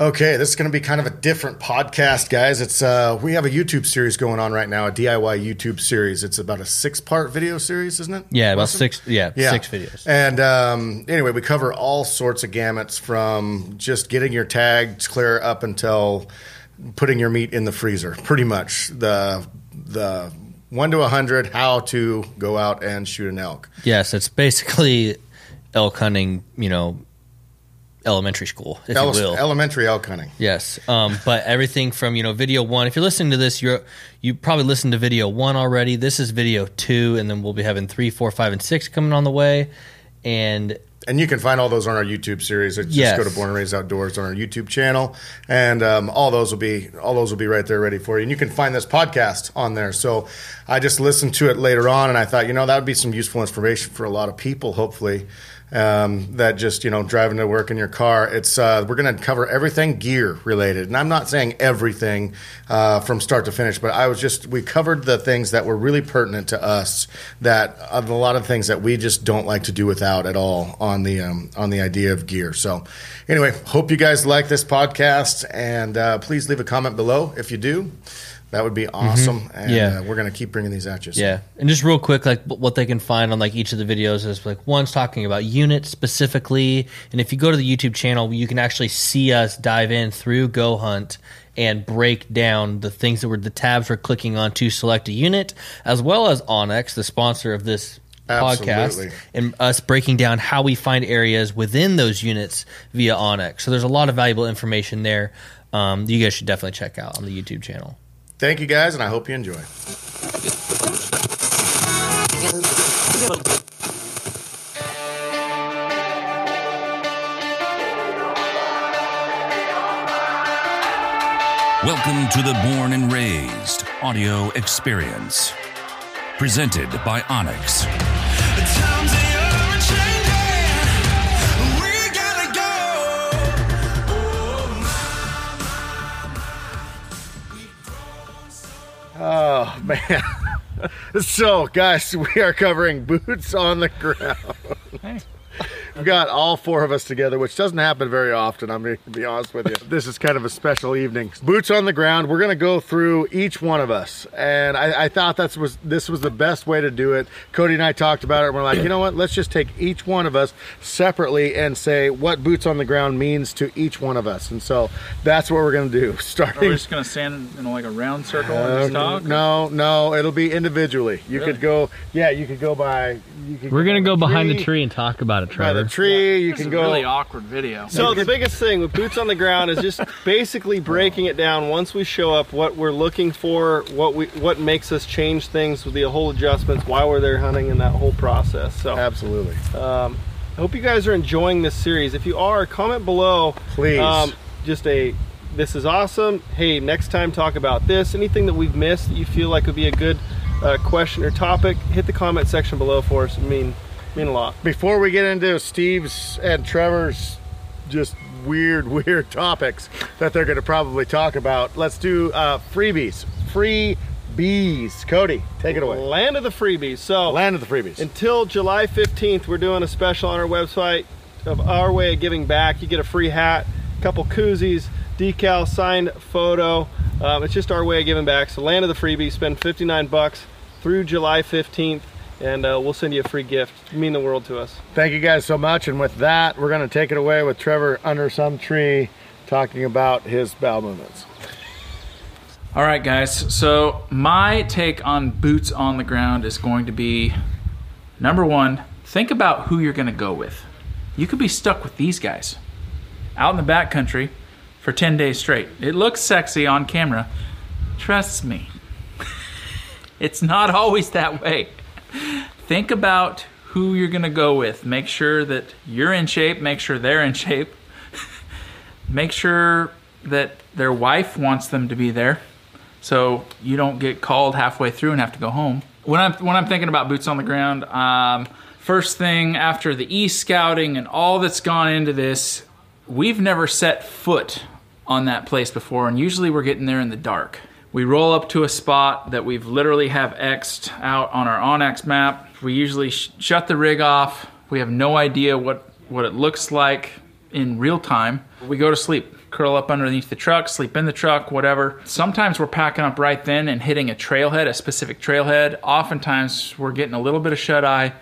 Okay, this is going to be kind of a different podcast, guys. It's uh, we have a YouTube series going on right now, a DIY YouTube series. It's about a six-part video series, isn't it? Yeah, about Wilson? six. Yeah, six videos. And um, anyway, we cover all sorts of gamuts from just getting your tags clear up until putting your meat in the freezer. Pretty much the the one to a hundred, how to go out and shoot an elk. Yes, it's basically elk hunting. You know, elementary school, if Ele- you will. elementary elk hunting. Yes, um, but everything from you know video one. If you're listening to this, you're you probably listened to video one already. This is video two, and then we'll be having three, four, five, and six coming on the way. And And you can find all those on our YouTube series. Just Yes. go to Born and Raised Outdoors on our YouTube channel, and um, all those will be all those will be right there ready for you. And you can find this podcast on there. So I just listened to it later on, and I thought, you know, that would be some useful information for a lot of people, hopefully. Um, that just you know driving to work in your car. It's uh, we're going to cover everything gear related, and I'm not saying everything uh, from start to finish, but I was just we covered the things that were really pertinent to us. That a lot of things that we just don't like to do without at all on the um, on the idea of gear. So anyway, hope you guys like this podcast, and uh, please leave a comment below if you do. That would be awesome, and Yeah. uh, we're going to keep bringing these at you. So- yeah, and just real quick, like what they can find on like each of the videos is like one's talking about units specifically, and if you go to the YouTube channel, you can actually see us dive in through Go Hunt and break down the things that were the tabs we're clicking on to select a unit, as well as onX, the sponsor of this podcast, Absolutely. and us breaking down how we find areas within those units via onX. So there's a lot of valuable information there. Um, you guys should definitely check out on the YouTube channel. Thank you guys, and I hope you enjoy. Welcome to the Born and Raised audio experience. Presented by onX. Oh man. so guys, we are covering boots on the ground. We've got all four of us together, which doesn't happen very often. I'm going to be honest with you. This is kind of a special evening. Boots on the ground. We're going to go through each one of us, and I, I thought that's was this was the best way to do it. Cody and I talked about it. And we're like, you know what? Let's just take each one of us separately and say what boots on the ground means to each one of us. And so that's what we're going to do. Starting. Are we Starting just gonna stand in like a round circle and uh, just talk? No, no, it'll be individually. You Really? could go, yeah, you could go by. You could We're gonna by go behind the tree and talk about it, By Trevor. Tree, you This can go. a really awkward video. So the biggest thing with boots on the ground is just basically breaking it down once we show up what we're looking for, what we what makes us change things with the whole adjustments while we're there hunting and that whole process. So Absolutely. I hope you guys are enjoying this series. If you are, comment below. um, Please. just a this is awesome. Hey, next time talk about this. Anything that we've missed that you feel like would be a good uh, question or topic, hit the comment section below for us. I mean, mean a lot. Before we get into Steve's and Trevor's just weird, weird topics that they're going to probably talk about, let's do uh, freebies. Free bees. Cody, take it away. Land of the freebies. So Land of the freebies. Until July 15th, we're doing a special on our website of our way of giving back. You get a free hat, a couple koozies, decal, signed photo. Um, it's just our way of giving back. So land of the freebies. spend 59 bucks through July 15th, and uh, we'll send you a free gift. It'd mean the world to us. Thank you guys so much. And with that, we're going to take it away with Trevor under some tree talking about his bowel movements. All right, guys. So my take on boots on the ground is going to be number one. Think about who you're going to go with. You could be stuck with these guys out in the backcountry for 10 days straight. It looks sexy on camera. Trust me, it's not always that way. Think about who you're going to go with. Make sure that you're in shape, make sure they're in shape. make sure that their wife wants them to be there so you don't get called halfway through and have to go home. When I'm when I'm thinking about boots on the ground, um, first thing after the e scouting and all that's gone into this, we've never set foot on that place before, and usually we're getting there in the dark. We roll up to a spot that we've literally have xed out on our onX map. We usually sh- shut the rig off. We have no idea what what it looks like in real time. We go to sleep curl up underneath the truck, sleep in the truck, whatever. Sometimes we're packing up right then and hitting a trailhead, a specific trailhead. Oftentimes we're getting a little bit of shut eye,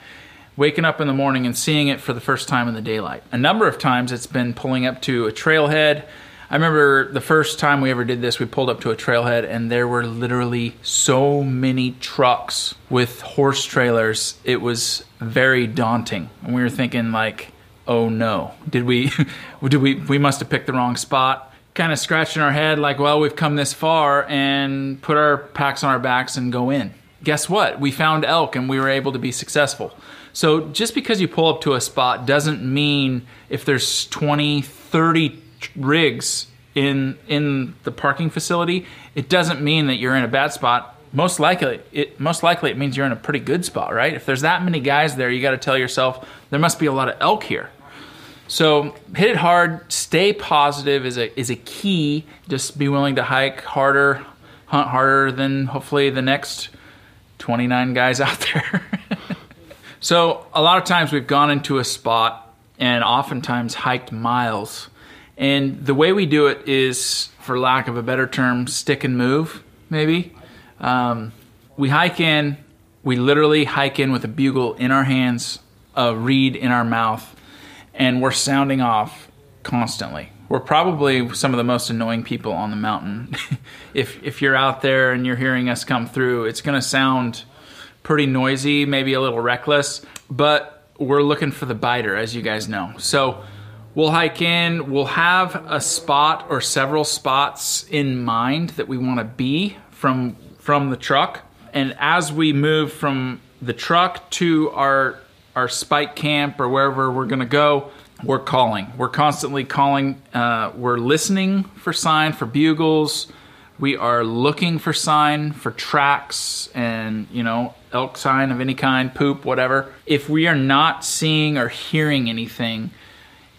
waking up in the morning and seeing it for the first time in the daylight. A number of times it's been pulling up to a trailhead. I remember the first time we ever did this, we pulled up to a trailhead and there were literally so many trucks with horse trailers. It was very daunting. And we were thinking like, oh no, did we, did we, we must have picked the wrong spot. Kind of scratching our head like, well, we've come this far and put our packs on our backs and go in. Guess what? We found elk and we were able to be successful. So just because you pull up to a spot doesn't mean if there's 20, 30 rigs in in the parking facility, it doesn't mean that you're in a bad spot. Most likely, it most likely it means you're in a pretty good spot, right? If there's that many guys there, you got to tell yourself there must be a lot of elk here. So hit it hard, stay positive is a is a key. Just be willing to hike harder, hunt harder than hopefully the next 29 guys out there. so a lot of times we've gone into a spot and oftentimes hiked miles. And the way we do it is, for lack of a better term, stick and move, maybe. Um, we hike in, we literally hike in with a bugle in our hands, a reed in our mouth, and we're sounding off constantly. We're probably some of the most annoying people on the mountain. if if you're out there and you're hearing us come through, it's going to sound pretty noisy, maybe a little reckless, but we're looking for the biter, as you guys know. So we'll hike in, we'll have a spot or several spots in mind that we want to be from from the truck. And as we move from the truck to our our spike camp or wherever we're to go, we're calling. We're constantly calling. Uh, we're listening for sign for bugles. We are looking for sign for tracks and you know elk sign of any kind, poop, whatever. If we are not seeing or hearing anything,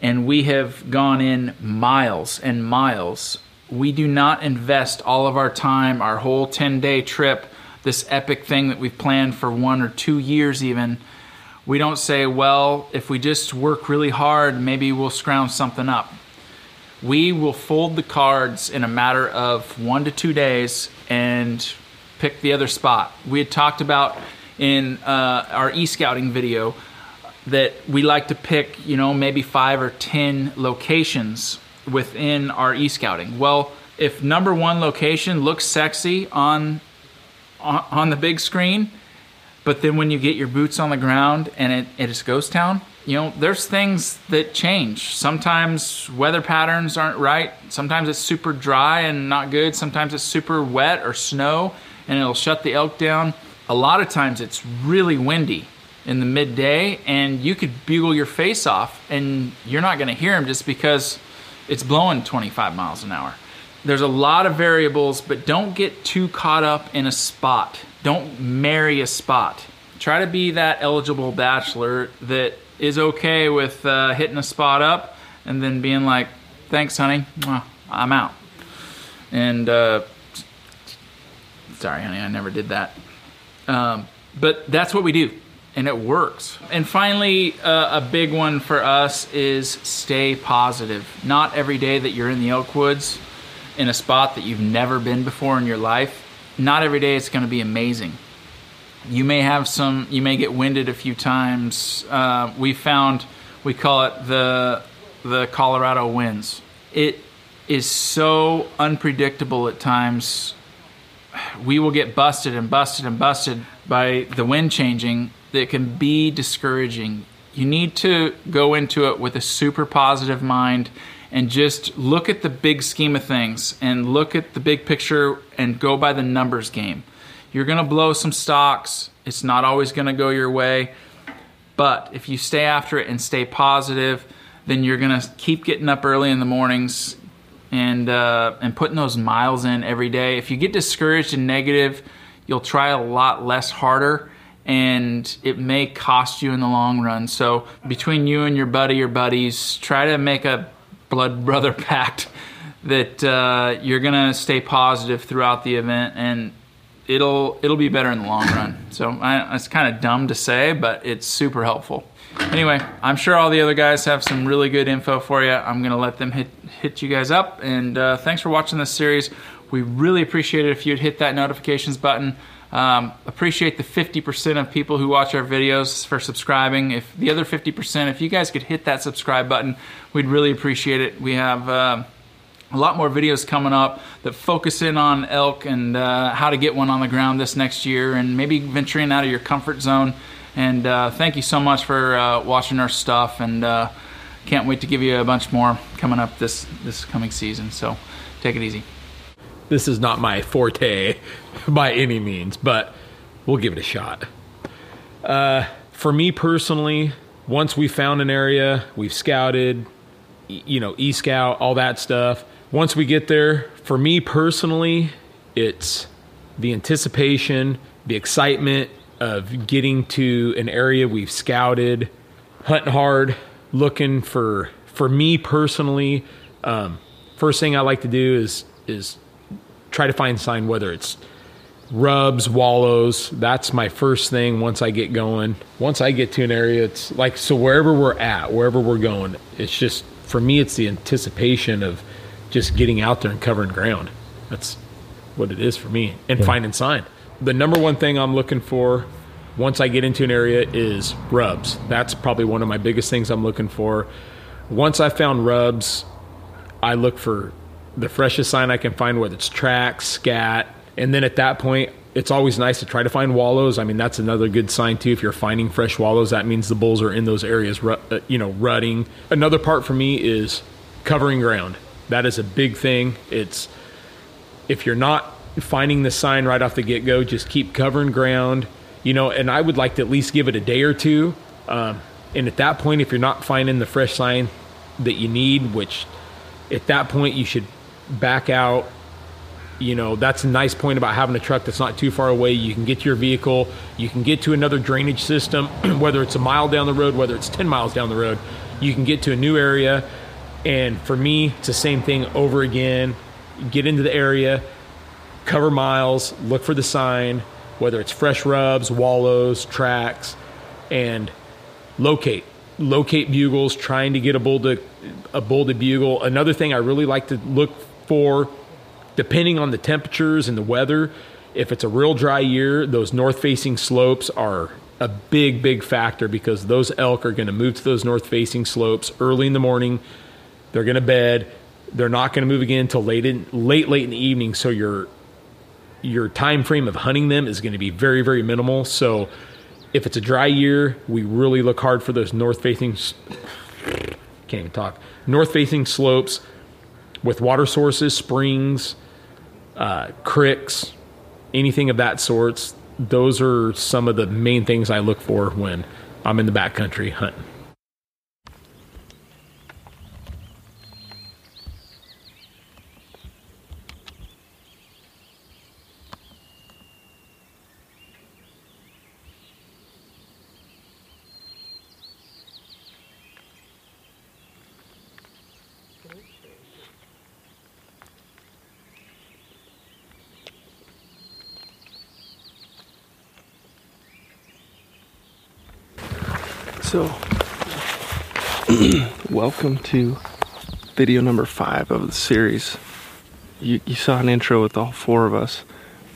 and we have gone in miles and miles, we do not invest all of our time, our whole 10 day trip, this epic thing that we've planned for one or two years even we don't say, well, if we just work really hard, maybe we'll scrounge something up. We will fold the cards in a matter of one to two days and pick the other spot. We had talked about in uh, our e scouting video that we like to pick, you know, maybe five or 10 locations within our e scouting. Well, if number one location looks sexy on, on the big screen, but then when you get your boots on the ground and it, it is ghost town, you know, there's things that change. Sometimes weather patterns aren't right. Sometimes it's super dry and not good. Sometimes it's super wet or snow and it'll shut the elk down. A lot of times it's really windy in the midday and you could bugle your face off and you're not going to hear them just because it's blowing 25 miles an hour. There's a lot of variables, but don't get too caught up in a spot. Don't marry a spot. Try to be that eligible bachelor that is okay with uh, hitting a spot up and then being like, thanks, honey, I'm out. And uh, sorry, honey, I never did that. Um, but that's what we do, and it works. And finally, uh, a big one for us is stay positive. Not every day that you're in the Elk Woods in a spot that you've never been before in your life, not every day it's going to be amazing. You may have some, you may get winded a few times. Uh, we found, we call it the the Colorado winds. It is so unpredictable at times we will get busted and busted and busted by the wind changing that can be discouraging. You need to go into it with a super positive mind and just look at the big scheme of things and look at the big picture and go by the numbers game. You're going to blow some stocks. It's not always going to go your way. But if you stay after it and stay positive, then you're going to keep getting up early in the mornings and uh, and putting those miles in every day. If you get discouraged and negative, you'll try a lot less harder, and it may cost you in the long run. So between you and your buddy or buddies, try to make a blood brother pact that uh, you're gonna stay positive throughout the event, and it'll it'll be better in the long run. So I, it's kind of dumb to say, but it's super helpful. anyway, I'm sure all the other guys have some really good info for you. I'm gonna let them hit hit you guys up. And uh, thanks for watching this series. We really appreciate it if you'd hit that notifications button. Um, appreciate the 50% of people who watch our videos for subscribing. If the other 50%, if you guys could hit that subscribe button, we'd really appreciate it. We have. Uh, a lot more videos coming up that focus in on elk and uh, how to get one on the ground this next year and maybe venturing out of your comfort zone. And uh, thank you so much for uh, watching our stuff and uh, can't wait to give you a bunch more coming up this, this coming season. So take it easy. This is not my forte by any means, but we'll give it a shot. Uh, for me personally, once we found an area, we've scouted, you know, e scout, all that stuff. Once we get there, for me personally, it's the anticipation, the excitement of getting to an area we've scouted, hunting hard, looking for. For me personally, um, first thing I like to do is is try to find sign whether it's rubs, wallows. That's my first thing once I get going. Once I get to an area, it's like so wherever we're at, wherever we're going, it's just for me it's the anticipation of just getting out there and covering ground. That's what it is for me. And finding sign. The number one thing I'm looking for once I get into an area is rubs. That's probably one of my biggest things I'm looking for. Once I found rubs, I look for the freshest sign I can find, whether it's tracks, scat, and then at that point, it's always nice to try to find wallows. I mean, that's another good sign too. If you're finding fresh wallows, that means the bulls are in those areas, uh, you know, rutting. Another part for me is covering ground. That is a big thing. It's if you're not finding the sign right off the get go, just keep covering ground. You know, and I would like to at least give it a day or two. Um, and at that point, if you're not finding the fresh sign that you need, which at that point you should back out. You know, that's a nice point about having a truck that's not too far away. You can get to your vehicle, you can get to another drainage system, whether it's a mile down the road, whether it's 10 miles down the road. You can get to a new area. And for me, it's the same thing over again. Get into the area, cover miles, look for the sign, whether it's fresh rubs, wallows, tracks, and locate. Locate bugles, trying to get a bull to a bull to bugle. Another thing I really like to look for, depending on the temperatures and the weather, if it's a real dry year, those north facing slopes are a big, big factor because those elk are going to move to those north facing slopes early in the morning. They're going to bed. They're not going to move again until late in late late in the evening. So your your time frame of hunting them is going to be very very minimal. So if it's a dry year, we really look hard for those north facing can't even talk north facing slopes with water sources, springs, uh, cricks, anything of that sorts. Those are some of the main things I look for when I'm in the backcountry hunting. So, welcome to video number five of the series. You, you saw an intro with all four of us.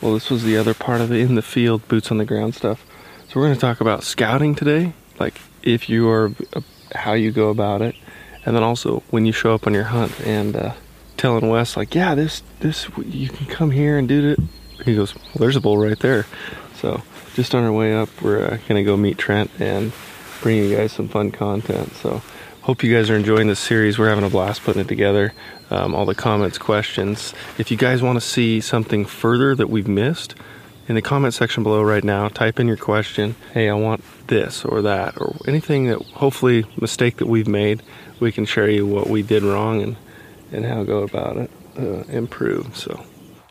Well, this was the other part of the in the field, boots on the ground stuff. So, we're going to talk about scouting today, like if you are, uh, how you go about it, and then also when you show up on your hunt and uh, telling Wes, like, yeah, this, this, you can come here and do it. He goes, well, there's a bull right there. So, just on our way up, we're uh, going to go meet Trent and bring you guys some fun content. So, hope you guys are enjoying this series. We're having a blast putting it together. Um, all the comments, questions. If you guys want to see something further that we've missed, in the comment section below right now, type in your question. Hey, I want this or that or anything that hopefully mistake that we've made. We can share you what we did wrong and and how go about it, uh, improve. So.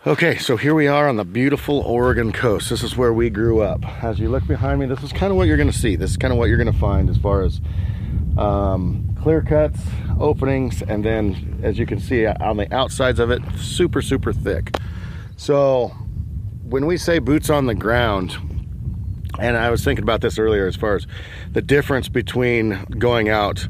Okay, so here we are on the beautiful Oregon coast. This is where we grew up. As you look behind me, this is kind of what you're going to see. This is kind of what you're going to find as far as um, clear cuts, openings, and then as you can see on the outsides of it, super, super thick. So when we say boots on the ground, And I was thinking about this earlier as far as the difference between going out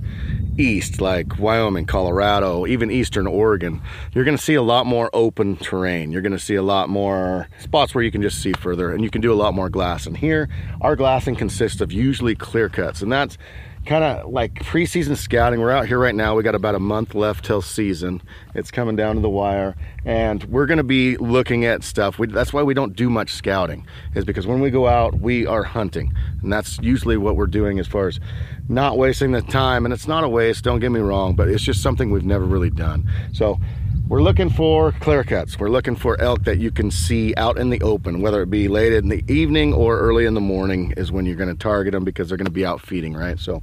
east, like Wyoming, Colorado, even eastern Oregon. You're going to see a lot more open terrain. You're going to see a lot more spots where you can just see further and you can do a lot more glass. Here, our glassing consists of usually clear cuts. And that's kind of like preseason scouting. We're out here right now. We got about a month left till season. It's coming down to the wire, and we're going to be looking at stuff. We, that's why we don't do much scouting, is because when we go out, we are hunting, and that's usually what we're doing as far as not wasting the time. And it's not a waste. Don't get me wrong, but it's just something we've never really done. So. We're looking for clear cuts. We're looking for elk that you can see out in the open, whether it be late in the evening or early in the morning, is when you're going to target them because they're going to be out feeding, right? So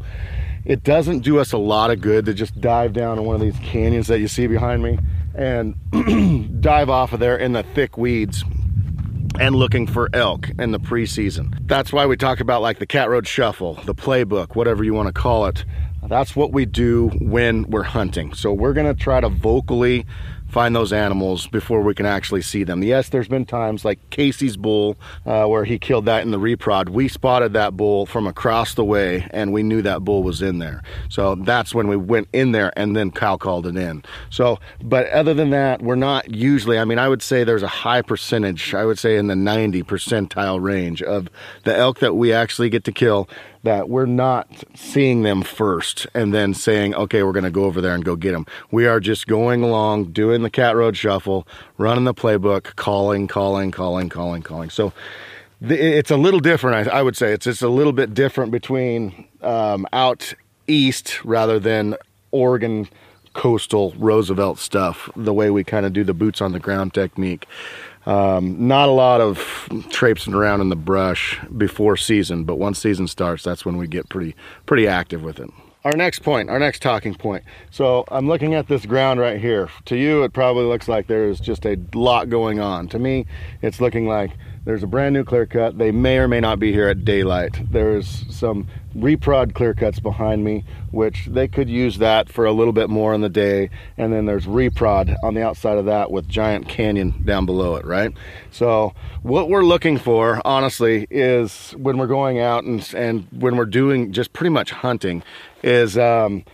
it doesn't do us a lot of good to just dive down in one of these canyons that you see behind me and dive off of there in the thick weeds and looking for elk in the preseason. That's why we talk about like the Cat Road Shuffle, the playbook, whatever you want to call it. That's what we do when we're hunting. So we're going to try to vocally find those animals before we can actually see them. Yes, there's been times like Casey's bull uh, where he killed that in the reprod. We spotted that bull from across the way and we knew that bull was in there. So that's when we went in there and then Kyle called it in. So, but other than that, we're not usually, I mean, I would say there's a high percentage, I would say in the 90 percentile range of the elk that we actually get to kill that we're not seeing them first and then saying, okay, we're going to go over there and go get them. We are just going along, doing the cat road shuffle, running the playbook, calling, calling, calling, calling, calling. So it's a little different, I, I would say. It's just a little bit different between um, out east rather than Oregon coastal Roosevelt stuff, the way we kind of do the boots on the ground technique. Um, not a lot of traipsing around in the brush before season, but once season starts, that's when we get pretty pretty active with it. Our next point, our next talking point. So I'm looking at this ground right here. To you, it probably looks like there's just a lot going on. To me, it's looking like there's a brand new clear cut. They may or may not be here at daylight. There's some reprod clear cuts behind me, which they could use that for a little bit more in the day. And then there's reprod on the outside of that with Giant Canyon down below it, right? So what we're looking for, honestly, is when we're going out and, and when we're doing just pretty much hunting, is um,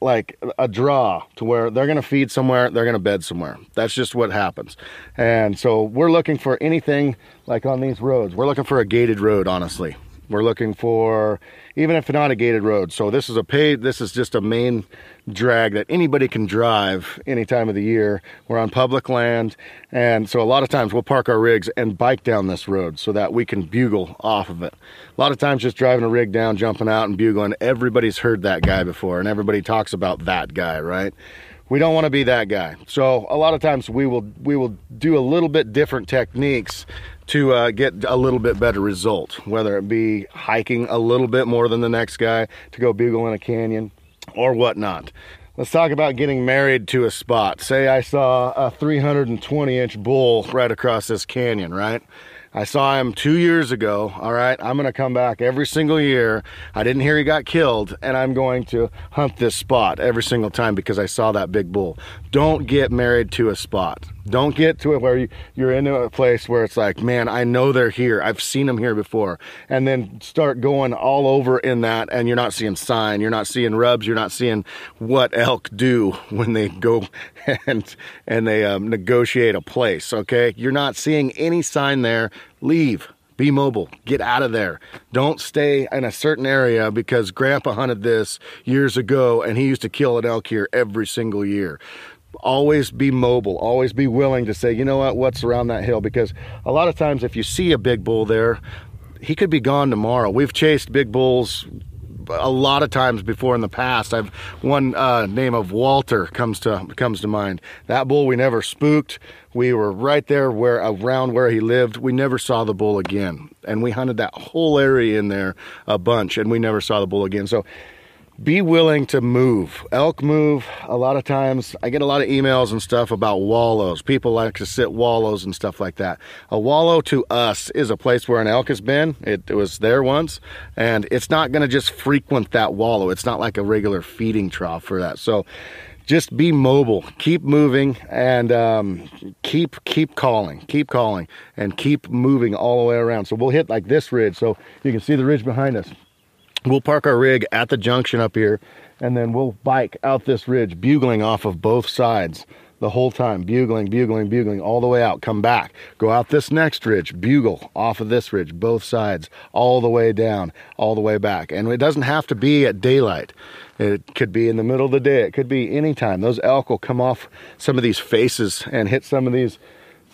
like a draw to where they're going to feed somewhere, they're going to bed somewhere. That's just what happens. And so we're looking for anything like on these roads. We're looking for a gated road, honestly. We're looking for even if not a gated road. So this is a paid. This is just a main drag that anybody can drive any time of the year. We're on public land, and so a lot of times we'll park our rigs and bike down this road so that we can bugle off of it. A lot of times just driving a rig down, jumping out, and bugling. Everybody's heard that guy before, and everybody talks about that guy, right? we don't want to be that guy. So a lot of times we will we will do a little bit different techniques to uh, get a little bit better result, whether it be hiking a little bit more than the next guy to go bugle in a canyon or whatnot. Let's talk about getting married to a spot. Say I saw a 320 inch bull right across this canyon, right? I saw him two years ago. All right, I'm to come back every single year. I didn't hear he got killed, and I'm going to hunt this spot every single time because I saw that big bull. Don't get married to a spot. Don't get to it where you, you're into a place where it's like, man, I know they're here. I've seen them here before. And then start going all over in that, and you're not seeing sign, you're not seeing rubs, you're not seeing what elk do when they go and and they um, negotiate a place. Okay, you're not seeing any sign there. Leave. Be mobile. Get out of there. Don't stay in a certain area because grandpa hunted this years ago and he used to kill an elk here every single year always be mobile always be willing to say you know what? What's around that hill? Because a lot of times if you see a big bull there he could be gone tomorrow. We've chased big bulls a lot of times before in the past. I've one uh, name of walter comes to comes to mind. That bull we never spooked. We were right there where around where he lived. We never saw the bull again. And we hunted that whole area in there a bunch and we never saw the bull again. So be willing to move. Elk move. A lot of times I get a lot of emails and stuff about wallows. People like to sit wallows and stuff like that. A wallow to us is a place where an elk has been. It, it was there once, and it's not going to just frequent that wallow. It's not like a regular feeding trough for that. So just be mobile, keep moving, and um, keep keep calling, keep calling, and keep moving all the way around. So we'll hit like this ridge, so you can see the ridge behind us. We'll park our rig at the junction up here, and then we'll bike out this ridge, bugling off of both sides the whole time, bugling, bugling, bugling, all the way out. Come back, go out this next ridge, bugle off of this ridge, both sides, all the way down, all the way back. And it doesn't have to be at daylight. It could be in the middle of the day. It could be anytime. Those elk will come off some of these faces and hit some of these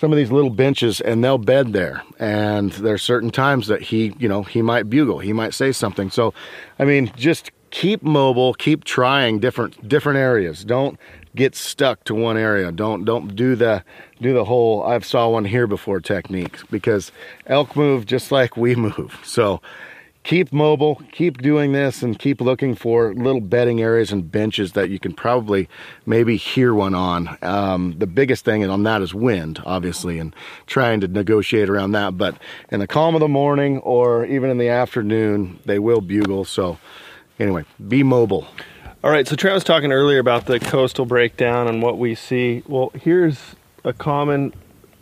some of these little benches and they'll bed there. And there's certain times that he you know he might bugle he might say something. So i mean just keep mobile keep trying different different areas. Don't get stuck to one area. Don't don't do the do the whole i've saw one here before technique because elk move just like we move. So keep mobile, keep doing this, and keep looking for little bedding areas and benches that you can probably maybe hear one on. Um, the biggest thing on that is wind, obviously, and trying to negotiate around that. But in the calm of the morning or even in the afternoon, they will bugle. So, anyway, be mobile. All right, so Travis talking earlier about the coastal breakdown and what we see. Well, here's a common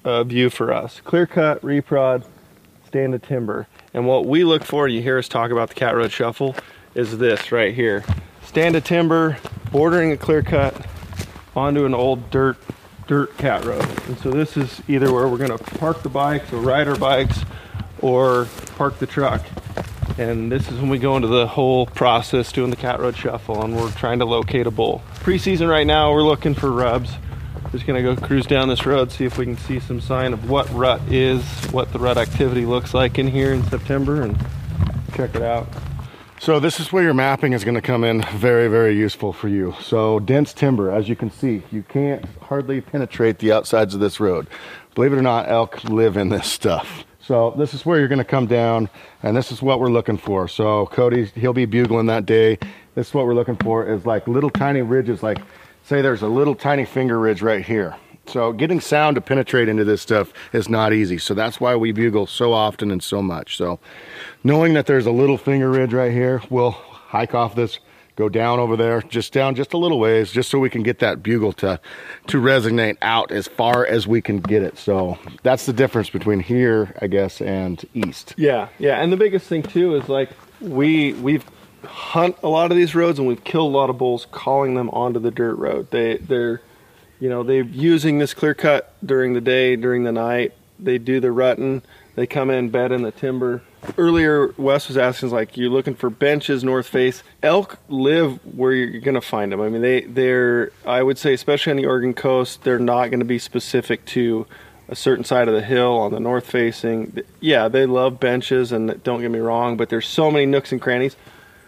uh, view for us: clear cut, reprod, stand of timber. And what we look for, you hear us talk about the cat road shuffle, is this right here: stand of timber, bordering a clear cut onto an old dirt dirt cat road. And so this is either where we're going to park the bikes or ride our bikes, or park the truck. And this is when we go into the whole process doing the cat road shuffle and we're trying to locate a bull. Preseason right now, we're looking for rubs. Just gonna go cruise down this road, see if we can see some sign of what rut is, what the rut activity looks like in here in September and check it out. So this is where your mapping is to come in very, very useful for you. So dense timber, as you can see, you can't hardly penetrate the outsides of this road. Believe it or not, elk live in this stuff. So this is where you're to come down, and this is what we're looking for. So Cody, he'll be bugling that day. This is what we're looking for is like little tiny ridges, like say there's a little tiny finger ridge right here. So getting sound to penetrate into this stuff is not easy. So that's why we bugle so often and so much. So knowing that there's a little finger ridge right here, we'll hike off this, go down over there, just down just a little ways, just so we can get that bugle to to resonate out as far as we can get it. So that's the difference between here, I guess, and east. Yeah, yeah, and the biggest thing too is like we we've hunt a lot of these roads and we've killed a lot of bulls calling them onto the dirt road. They they're you know they're using this clear cut during the day, during the night. They do the rutting. They come in, bed in the timber. Earlier, Wes was asking, like, you're looking for benches, north face. Elk live where you're going to find them. I mean, they, they're, I would say, especially on the Oregon coast, they're not going to be specific to a certain side of the hill on the north facing. Yeah, they love benches, and don't get me wrong, but there's so many nooks and crannies.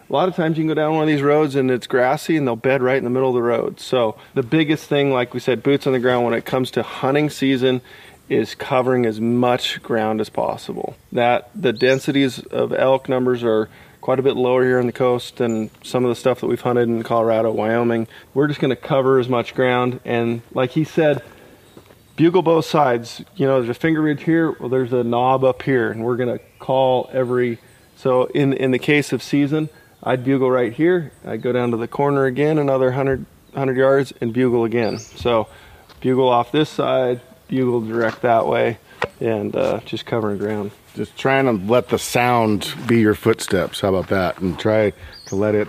A lot of times you can go down one of these roads and it's grassy and they'll bed right in the middle of the road. So the biggest thing, like we said, boots on the ground when it comes to hunting season is covering as much ground as possible. That the densities of elk numbers are quite a bit lower here on the coast than some of the stuff that we've hunted in Colorado, Wyoming. We're just going to cover as much ground and like he said, bugle both sides. You know, there's a finger ridge here, well there's a knob up here and we're going to call every so in in the case of season, I'd bugle right here. I'd go down to the corner again, another 100, 100 yards, and bugle again. So bugle off this side, bugle direct that way, and uh, just covering ground. Just trying to let the sound be your footsteps. How about that? And try to let it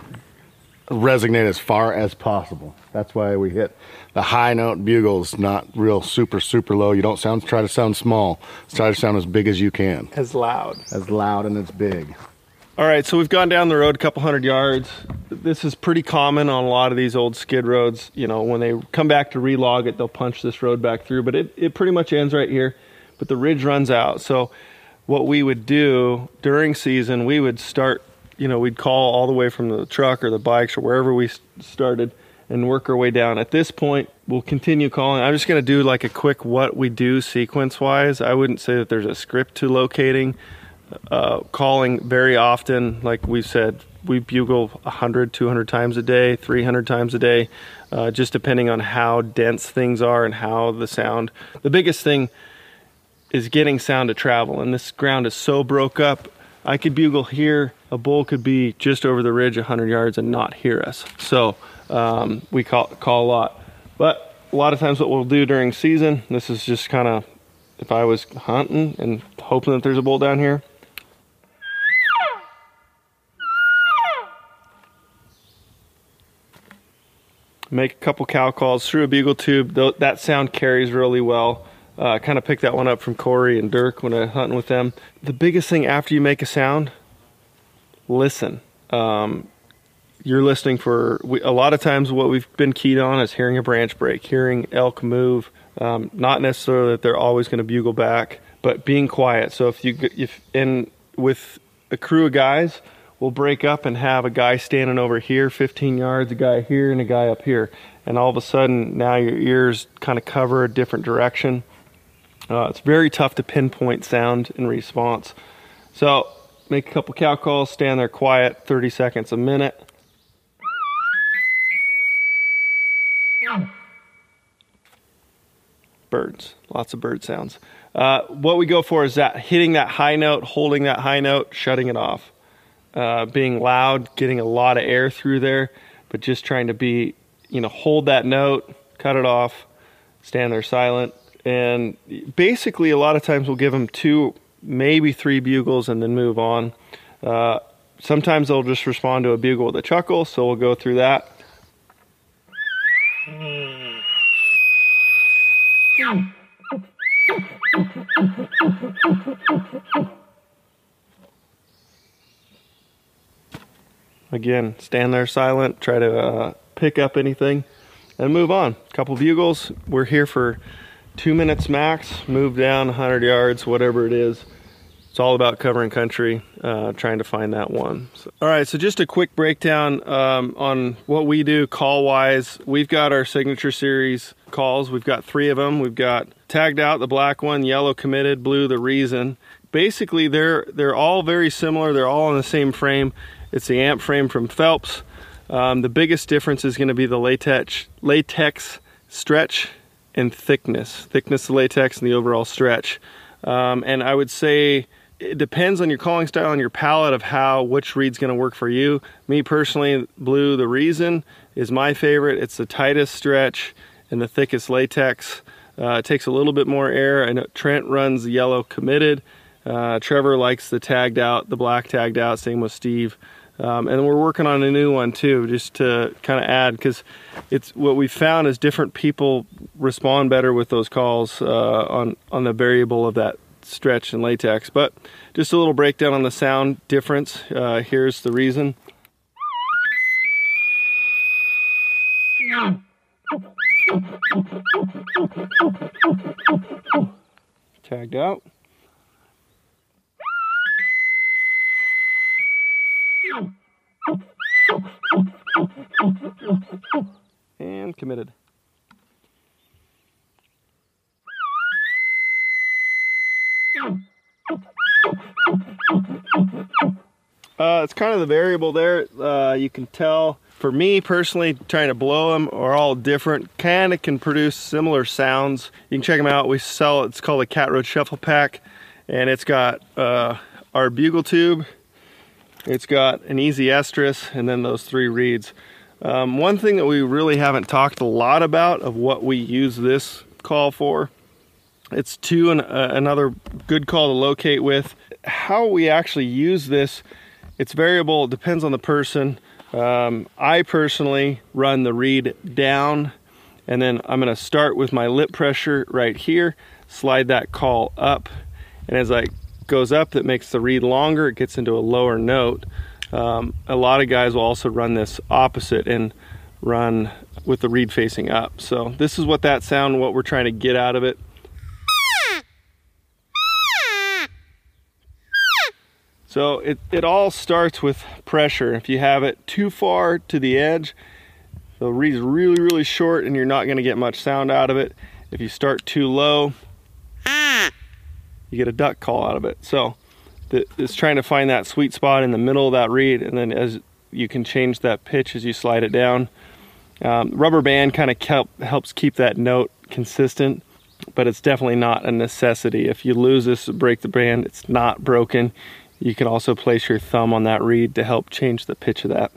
resonate as far as possible. That's why we hit the high note bugles, not real super, super low. You don't sound, try to sound small. Try to sound as big as you can, As loud. as loud and as big. All right, so we've gone down the road a couple hundred yards. This is pretty common on a lot of these old skid roads. You know, when they come back to relog it, they'll punch this road back through, but it, it pretty much ends right here. But the ridge runs out. So, what we would do during season, we would start, you know, we'd call all the way from the truck or the bikes or wherever we started and work our way down. At this point, we'll continue calling. I'm just going to do like a quick what we do sequence wise. I wouldn't say that there's a script to locating uh, calling very often. Like we said, we bugle 100, 200 times a day, 300 times a day, uh, just depending on how dense things are and how the sound. The biggest thing is getting sound to travel, and this ground is so broke up. I could bugle here, a bull could be just over the ridge 100 yards and not hear us. So um, we call call a lot. But a lot of times, what we'll do during season, this is just kind of if I was hunting and hoping that there's a bull down here. Make a couple cow calls through a bugle tube. Tho- That sound carries really well. Uh, kind of picked that one up from Corey and Dirk when I was hunting with them. The biggest thing after you make a sound, listen. Um, you're listening for we, a lot of times what we've been keyed on is hearing a branch break, hearing elk move. Um, not necessarily that they're always going to bugle back, but being quiet. So if you if in with a crew of guys, we'll break up and have a guy standing over here, 15 yards, a guy here, and a guy up here, and all of a sudden now your ears kind of cover a different direction. Uh, it's very tough to pinpoint sound in response. So make a couple cow calls, stand there quiet, 30 seconds a minute. Birds, lots of bird sounds. Uh, what we go for is that hitting that high note, holding that high note, shutting it off. Uh, being loud, getting a lot of air through there, but just trying to be, you know, hold that note, cut it off, stand there silent. And basically, a lot of times we'll give them two, maybe three bugles and then move on. Uh, sometimes they'll just respond to a bugle with a chuckle, so we'll go through that. Again, stand there silent, try to uh, pick up anything, and move on. Couple bugles. We're here for two minutes max. Move down 100 yards, whatever it is. It's all about covering country, uh, trying to find that one. So- all right, so just a quick breakdown um, on what we do call wise. We've got our signature series calls. We've got three of them. We've got tagged out the black one, yellow committed, blue the reason. Basically, they're they're all very similar. They're all on the same frame. It's the amp frame from Phelps. Um, the biggest difference is going to be the latex latex stretch and thickness, thickness of latex and the overall stretch. Um, and I would say it depends on your calling style and your palate of how which reed's going to work for you. Me personally, blue the reason is my favorite. It's the tightest stretch and the thickest latex. Uh, it takes a little bit more air. And Trent runs the yellow committed. Uh, Trevor likes the tagged out, the black tagged out. Same with Steve. Um, and we're working on a new one too, just to kind of add because it's what we found is different people respond better with those calls uh, on on the variable of that stretch and latex. But just a little breakdown on the sound difference. Uh, here's the reason. Tagged out. Committed. Uh, it's kind of the variable there. Uh, you can tell. For me personally, trying to blow them are all different. Kind of can produce similar sounds. You can check them out. We sell it's called a Cat Road Shuffle Pack, and it's got uh, our bugle tube. It's got an easy estrus, and then those three reeds. Um, one thing that we really haven't talked a lot about of what we use this call for it's two and uh, another good call to locate with. How we actually use this, it's variable. It depends on the person. Um, I personally run the reed down, and then I'm going to start with my lip pressure right here. Slide that call up, and as I goes up, that makes the reed longer. It gets into a lower note. Um, a lot of guys will also run this opposite and run with the reed facing up. So this is what that sound, what we're trying to get out of it. So it, it all starts with pressure. If you have it too far to the edge, the reed's really, really short and you're not going to get much sound out of it. If you start too low, you get a duck call out of it. So that is trying to find that sweet spot in the middle of that reed and then as you can change that pitch as you slide it down. Um, rubber band kind of helps keep that note consistent, but it's definitely not a necessity. If you lose this, break the band, it's not broken. You can also place your thumb on that reed to help change the pitch of that.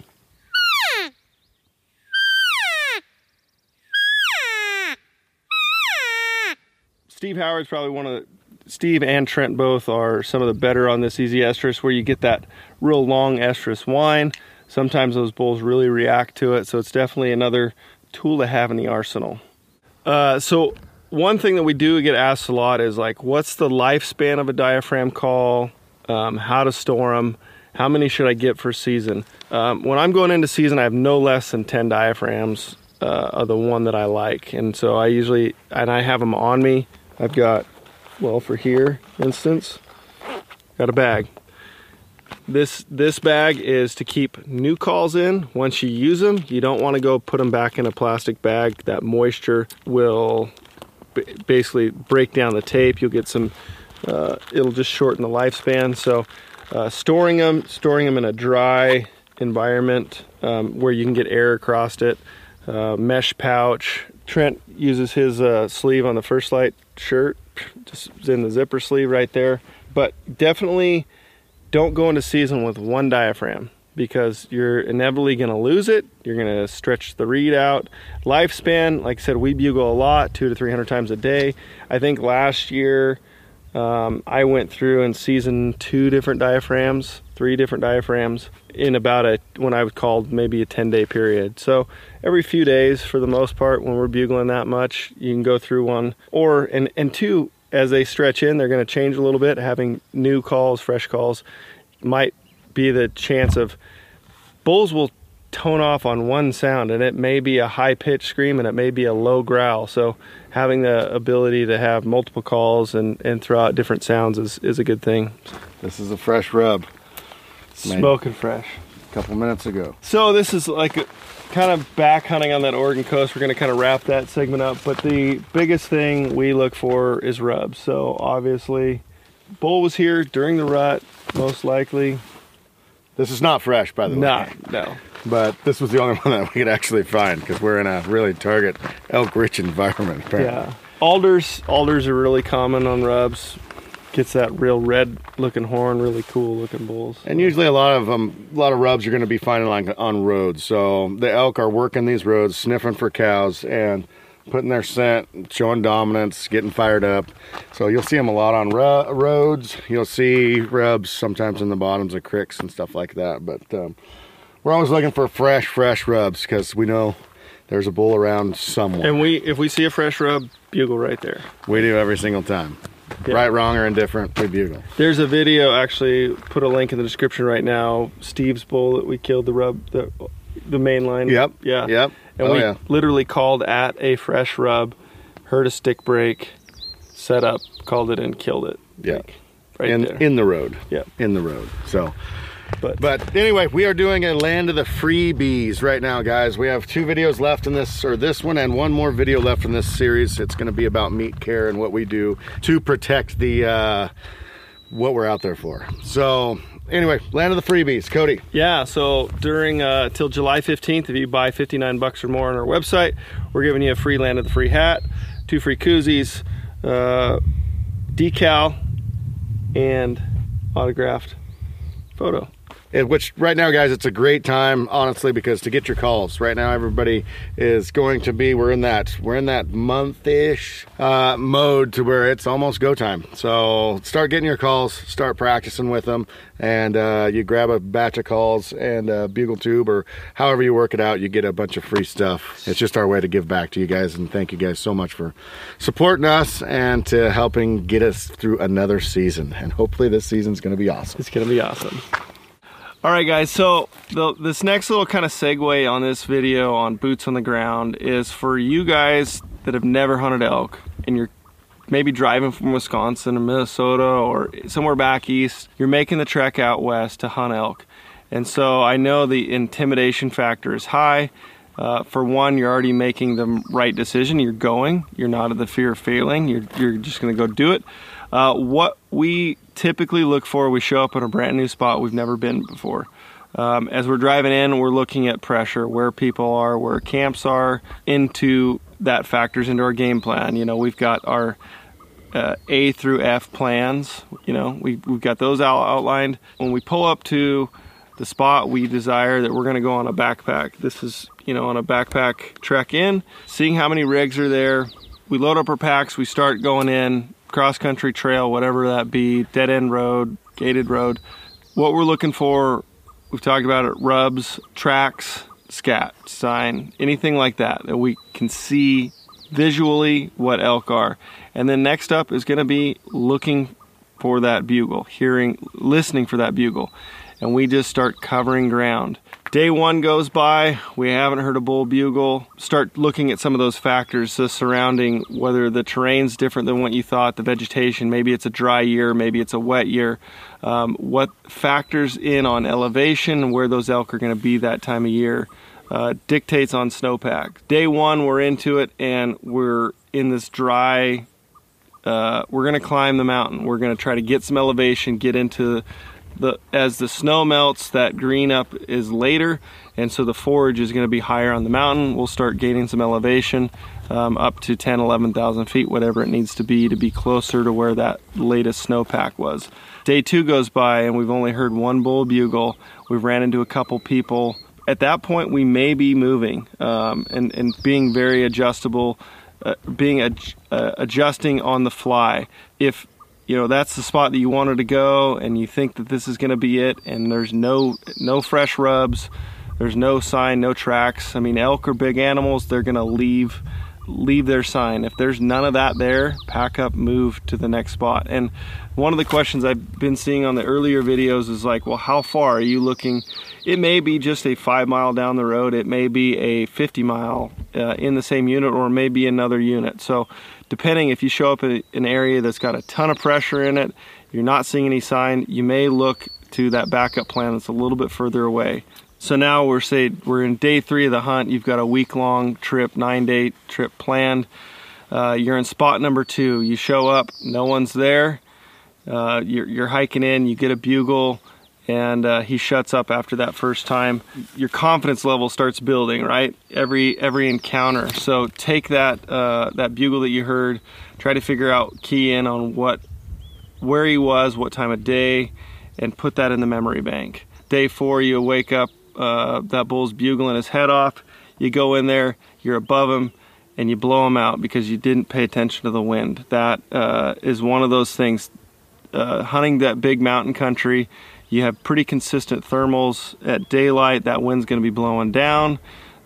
Steve Howard's probably one of the Steve and Trent both are some of the better on this easy estrus where you get that real long estrus whine. Sometimes those bulls really react to it, so it's definitely another tool to have in the arsenal. Uh, so one thing that we do get asked a lot is like, what's the lifespan of a diaphragm call? Um, how to store them? How many should I get for season? Um, when I'm going into season, I have no less than 10 diaphragms uh, of the one that I like, and so I usually and I have them on me. I've got, well, for here instance, got a bag. This this bag is to keep new calls in. Once you use them, you don't want to go put them back in a plastic bag. That moisture will basically break down the tape. You'll get some. Uh, it'll just shorten the lifespan. So, uh, storing them, storing them in a dry environment um, where you can get air across it. Uh, mesh pouch. Trent uses his uh, sleeve on the First Lite shirt, just in the zipper sleeve right there. But definitely don't go into season with one diaphragm because you're inevitably going to lose it. You're going to stretch the reed out. Lifespan, like I said, we bugle a lot, two to 300 times a day. I think last year um, I went through and seasoned two different diaphragms, three different diaphragms in about a, when I would call maybe a 10 day period. So every few days for the most part, when we're bugling that much, you can go through one. Or, and, and two, as they stretch in, they're going to change a little bit. Having new calls, fresh calls, might be the chance of bulls will tone off on one sound, and it may be a high pitched scream and it may be a low growl. So having the ability to have multiple calls and, and throw out different sounds is, is a good thing. This is a fresh rub. Smoking fresh. a couple minutes ago. So this is like a, kind of back hunting on that Oregon coast. We're going to kind of wrap that segment up, but the biggest thing we look for is rubs. So obviously, bull was here during the rut, most likely. This is not fresh, by the way. Not no. But this was the only one that we could actually find because we're in a really target elk-rich environment. apparently. Yeah. Alders alders are really common on rubs. Gets that real red looking horn, really cool looking bulls. And usually a lot of them, a lot of rubs you're going to be finding like on roads. So the elk are working these roads, sniffing for cows and putting their scent, showing dominance, getting fired up. So you'll see them a lot on ro- roads. You'll see rubs sometimes in the bottoms of creeks and stuff like that. But um, we're always looking for fresh, fresh rubs because we know there's a bull around somewhere. And we if we see a fresh rub, bugle right there. we do every single time. Yeah. Right, wrong, or indifferent, we bugle. There's a video actually put a link in the description right now. Steve's bull that we killed the rub the the main line. Yep. Yeah. Yep. And Oh, we yeah. literally called at a fresh rub, heard a stick break, set up, called it and killed it. Yeah. Like, right in there. in the road. Yeah. In the road. So but But anyway, we are doing a land of the freebies right now, guys. We have two videos left in this, or this one, and one more video left in this series. It's going to be about meat care and what we do to protect the uh, what we're out there for. So anyway, land of the freebies, Cody. Yeah, so during uh, till July 15th, if you buy 59 bucks or more on our website, we're giving you a free land of the free hat, two free koozies, uh, decal, and autographed photo. Which right now, guys, it's a great time, honestly, because to get your calls right now, everybody is going to be. We're in that we're in that month-ish uh, mode to where it's almost go time. So start getting your calls, start practicing with them, and uh, you grab a batch of calls and a bugle tube or however you work it out. You get a bunch of free stuff. It's just our way to give back to you guys, and thank you guys so much for supporting us and to helping get us through another season. And hopefully, this season's going to be awesome. It's gonna be awesome. All right, guys. So the, this next little kind of segue on this video on boots on the ground is for you guys that have never hunted elk and you're maybe driving from Wisconsin or Minnesota or somewhere back east. You're making the trek out west to hunt elk, and so I know the intimidation factor is high. Uh, for one, you're already making the right decision. You're going. You're not of the fear of failing. You're you're just going to go do it. Uh, what we typically look for, we show up in a brand new spot we've never been before. Um, as we're driving in, we're looking at pressure, where people are, where camps are, into that factors into our game plan. You know, we've got our uh, A through F plans. You know, we, we've got those out, outlined. When we pull up to the spot we desire that we're going to go on a backpack, this is, you know, on a backpack trek in, seeing how many rigs are there, we load up our packs, we start going in cross country trail, whatever that be, dead end road, gated road. What we're looking for, we've talked about it, rubs, tracks, scat, sign, anything like that that we can see visually what elk are. And then next up is going to be looking for that bugle, hearing, listening for that bugle. And we just start covering ground. Day one goes by, we haven't heard a bull bugle. Start looking at some of those factors, the surrounding, whether the terrain's different than what you thought, the vegetation, maybe it's a dry year, maybe it's a wet year. Um, what factors in on elevation where those elk are going to be that time of year uh, dictates on snowpack. Day one, we're into it and we're in this dry uh, we're going to climb the mountain. We're going to try to get some elevation, get into the as the snow melts, that green up is later, and so the forage is going to be higher on the mountain. We'll start gaining some elevation um, up to 10, 11,000 feet, whatever it needs to be to be closer to where that latest snowpack was. Day two goes by, and we've only heard one bull bugle. We've ran into a couple people. At that point, we may be moving um, and, and being very adjustable uh, being ad- uh, adjusting on the fly. If you know that's the spot that you wanted to go, and you think that this is going to be it, and there's no no fresh rubs, there's no sign, no tracks. I mean, elk are big animals; they're going to leave leave their sign. If there's none of that there, pack up, move to the next spot. And one of the questions I've been seeing on the earlier videos is like, well, how far are you looking? It may be just a five mile down the road. It may be a 50 mile uh, in the same unit or maybe another unit. So depending if you show up in an area that's got a ton of pressure in it, you're not seeing any sign, you may look to that backup plan that's a little bit further away. So now we're say we're in day three of the hunt. You've got a week long trip, nine day trip planned. Uh, you're in spot number two. You show up, no one's there. Uh, you're, you're hiking in. You get a bugle, and uh, he shuts up after that first time. Your confidence level starts building, right? Every every encounter. So take that uh, that bugle that you heard. Try to figure out, key in on what where he was, what time of day, and put that in the memory bank. Day four, you wake up, uh, that bull's bugling his head off. You go in there, you're above him, and you blow him out because you didn't pay attention to the wind. That uh, is one of those things. Uh, hunting that big mountain country, you have pretty consistent thermals at daylight. That wind's going to be blowing down.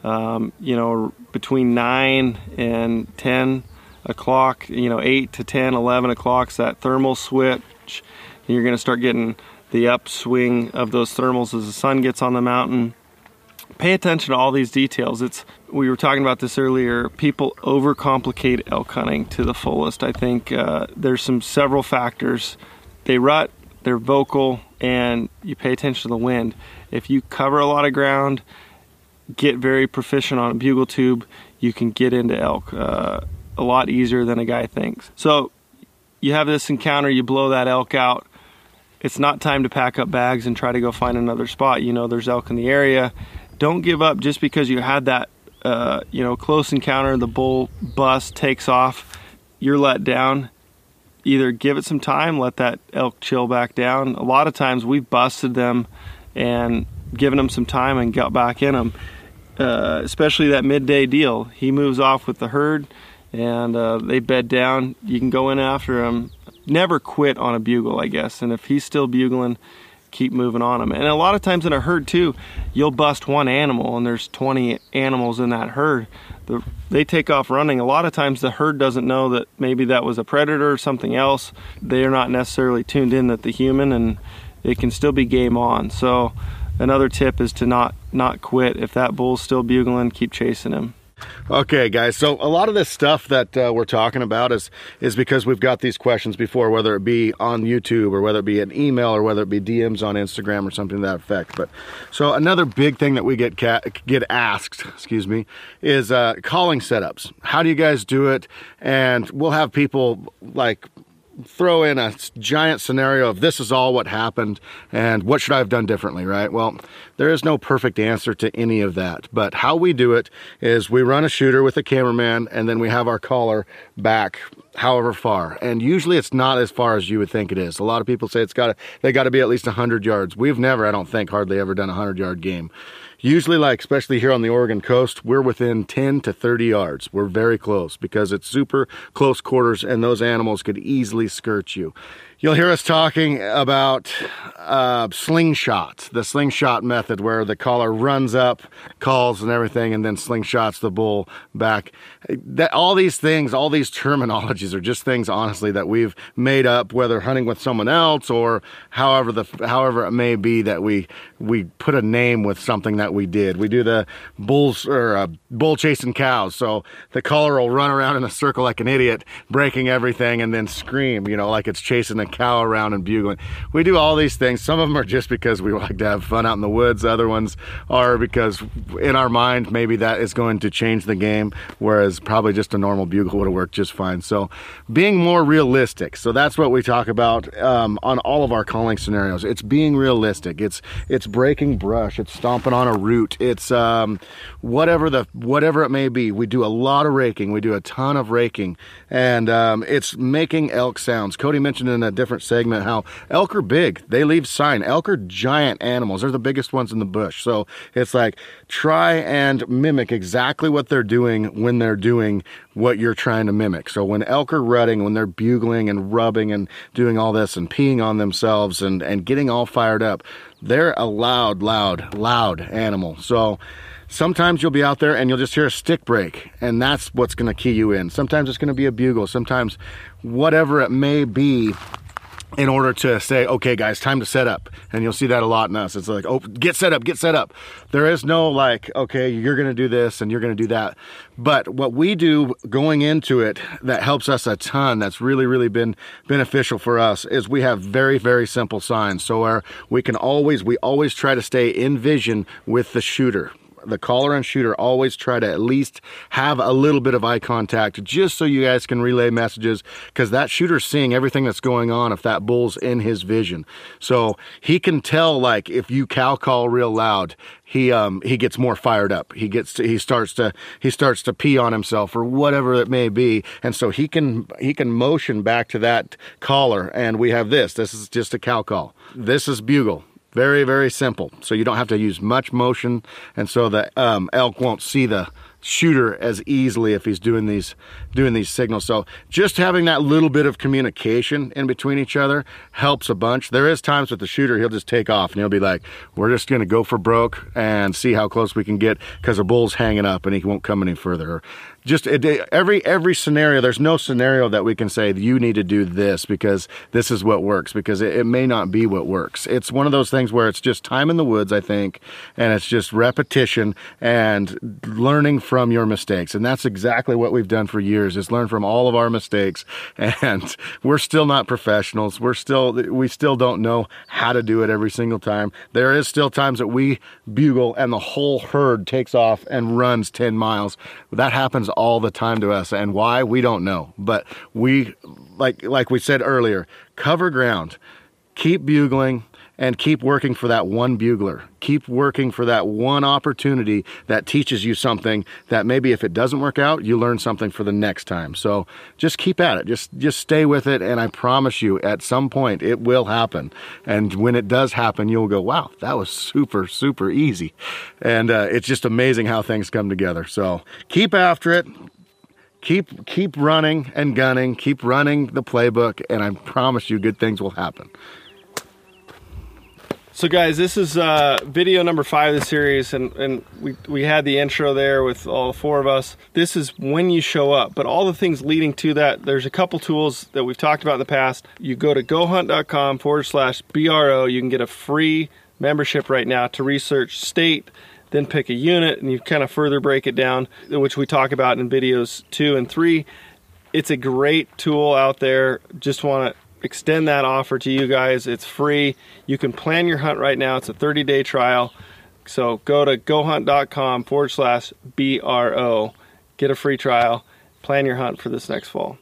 Um, you know, between 9 and 10 o'clock, you know, 8 to 10, 11 o'clock's that thermal switch. You're going to start getting the upswing of those thermals as the sun gets on the mountain. Pay attention to all these details. It's we were talking about this earlier. People overcomplicate elk hunting to the fullest. I think uh, there's some several factors. They rut, they're vocal, and you pay attention to the wind. If you cover a lot of ground, get very proficient on a bugle tube, you can get into elk uh, a lot easier than a guy thinks. So you have this encounter, you blow that elk out. It's not time to pack up bags and try to go find another spot. You know there's elk in the area. Don't give up just because you had that uh, you know close encounter. The bull bust takes off. You're let down. Either give it some time, let that elk chill back down. A lot of times we've busted them and given them some time and got back in them. Uh, especially that midday deal. He moves off with the herd and uh, they bed down. You can go in after him. Never quit on a bugle, I guess. And if he's still bugling, keep moving on them. And a lot of times in a herd too, you'll bust one animal and there's 20 animals in that herd. The, they take off running. A lot of times the herd doesn't know that maybe that was a predator or something else. They are not necessarily tuned in that the human and it can still be game on. So another tip is to not not quit. If that bull's still bugling, keep chasing him. Okay, guys. So a lot of this stuff that uh, we're talking about is is because we've got these questions before, whether it be on YouTube or whether it be an email or whether it be DMs on Instagram or something to that effect. But so another big thing that we get get asked, excuse me, is uh, calling setups. How do you guys do it? And we'll have people like throw in a giant scenario of this is all what happened and what should I have done differently, right? Well, there is no perfect answer to any of that. But how we do it is we run a shooter with a cameraman and then we have our caller back however far. And usually it's not as far as you would think it is. A lot of people say it's got to they got to be at least 100 yards. We've never, I don't think, hardly ever done a 100 yard game. Usually like especially here on the Oregon coast, we're within 10 to 30 yards. We're very close because it's super close quarters and those animals could easily skirt you. You'll hear us talking about uh, slingshots, the slingshot method where the caller runs up, calls and everything, and then slingshots the bull back. That all these things, all these terminologies are just things, honestly, that we've made up, whether hunting with someone else or however the however it may be that we we put a name with something that we did. We do the bulls or uh, bull chasing cows, so the caller will run around in a circle like an idiot, breaking everything, and then scream, you know, like it's chasing a cow around and bugling. We do all these things. Some of them are just because we like to have fun out in the woods. Other ones are because in our mind maybe that is going to change the game, whereas probably just a normal bugle would have worked just fine. So being more realistic. So that's what we talk about um, on all of our calling scenarios. It's being realistic. It's it's breaking brush. It's stomping on a root. It's um, whatever the whatever it may be. We do a lot of raking. We do a ton of raking, and um, it's making elk sounds. Cody mentioned in a different segment how elk are big. They leave sign. Elk are giant animals. They're the biggest ones in the bush. So it's like try and mimic exactly what they're doing when they're doing what you're trying to mimic. So when elk are rutting, when they're bugling and rubbing and doing all this and peeing on themselves and, and getting all fired up, they're a loud, loud, loud animal. So sometimes you'll be out there and you'll just hear a stick break and that's what's going to key you in sometimes it's going to be a bugle sometimes whatever it may be in order to say okay guys time to set up. And you'll see that a lot in us. It's like oh get set up get set up. There is no like okay you're going to do this and you're going to do that. But what we do going into it that helps us a ton that's really really been beneficial for us is we have very very simple signs. So our we can always we always try to stay in vision with the shooter the caller and shooter always try to at least have a little bit of eye contact just so you guys can relay messages because that shooter's seeing everything that's going on if that bull's in his vision. So he can tell like if you cow call real loud he um he gets more fired up. He gets to, he starts to he starts to pee on himself or whatever it may be. And so he can he can motion back to that caller and we have this. This is just a cow call. This is bugle very, very simple. So you don't have to use much motion, and so the um, elk won't see the shooter as easily if he's doing these doing these signals. So just having that little bit of communication in between each other helps a bunch. There is times with the shooter he'll just take off and he'll be like, "We're just going to go for broke and see how close we can get because the bull's hanging up and he won't come any further." Or just every every scenario there's no scenario that we can say you need to do this because this is what works because it, it may not be what works. It's one of those things where it's just time in the woods i think and it's just repetition and learning from your mistakes. And that's exactly what we've done for years is learn from all of our mistakes. And we're still not professionals. We're still we still don't know how to do it every single time. There is still times that we bugle and the whole herd takes off and runs 10 miles. That happens all the time to us and why we don't know. But we like like we said earlier cover ground. Keep bugling and keep working for that one bugler. Keep working for that one opportunity that teaches you something that maybe if it doesn't work out you learn something for the next time. So just keep at it. Just just stay with it and i promise you at some point it will happen. And when it does happen you'll go wow that was super super easy. And uh, it's just amazing how things come together. So keep after it. Keep keep running and gunning. Keep running the playbook and i promise you good things will happen So, guys, this is uh, video number five of the series, and, and we, we had the intro there with all four of us. This is when you show up, but all the things leading to that, there's a couple tools that we've talked about in the past. You go to gohunt.com forward slash BRO, you can get a free membership right now to research state, then pick a unit, and you kind of further break it down, which we talk about in videos two and three. It's a great tool out there. Just want to extend that offer to you guys. It's free. You can plan your hunt right now. It's a 30 day trial. So go to gohunt.com forward slash BRO. Get a free trial. Plan your hunt for this next fall.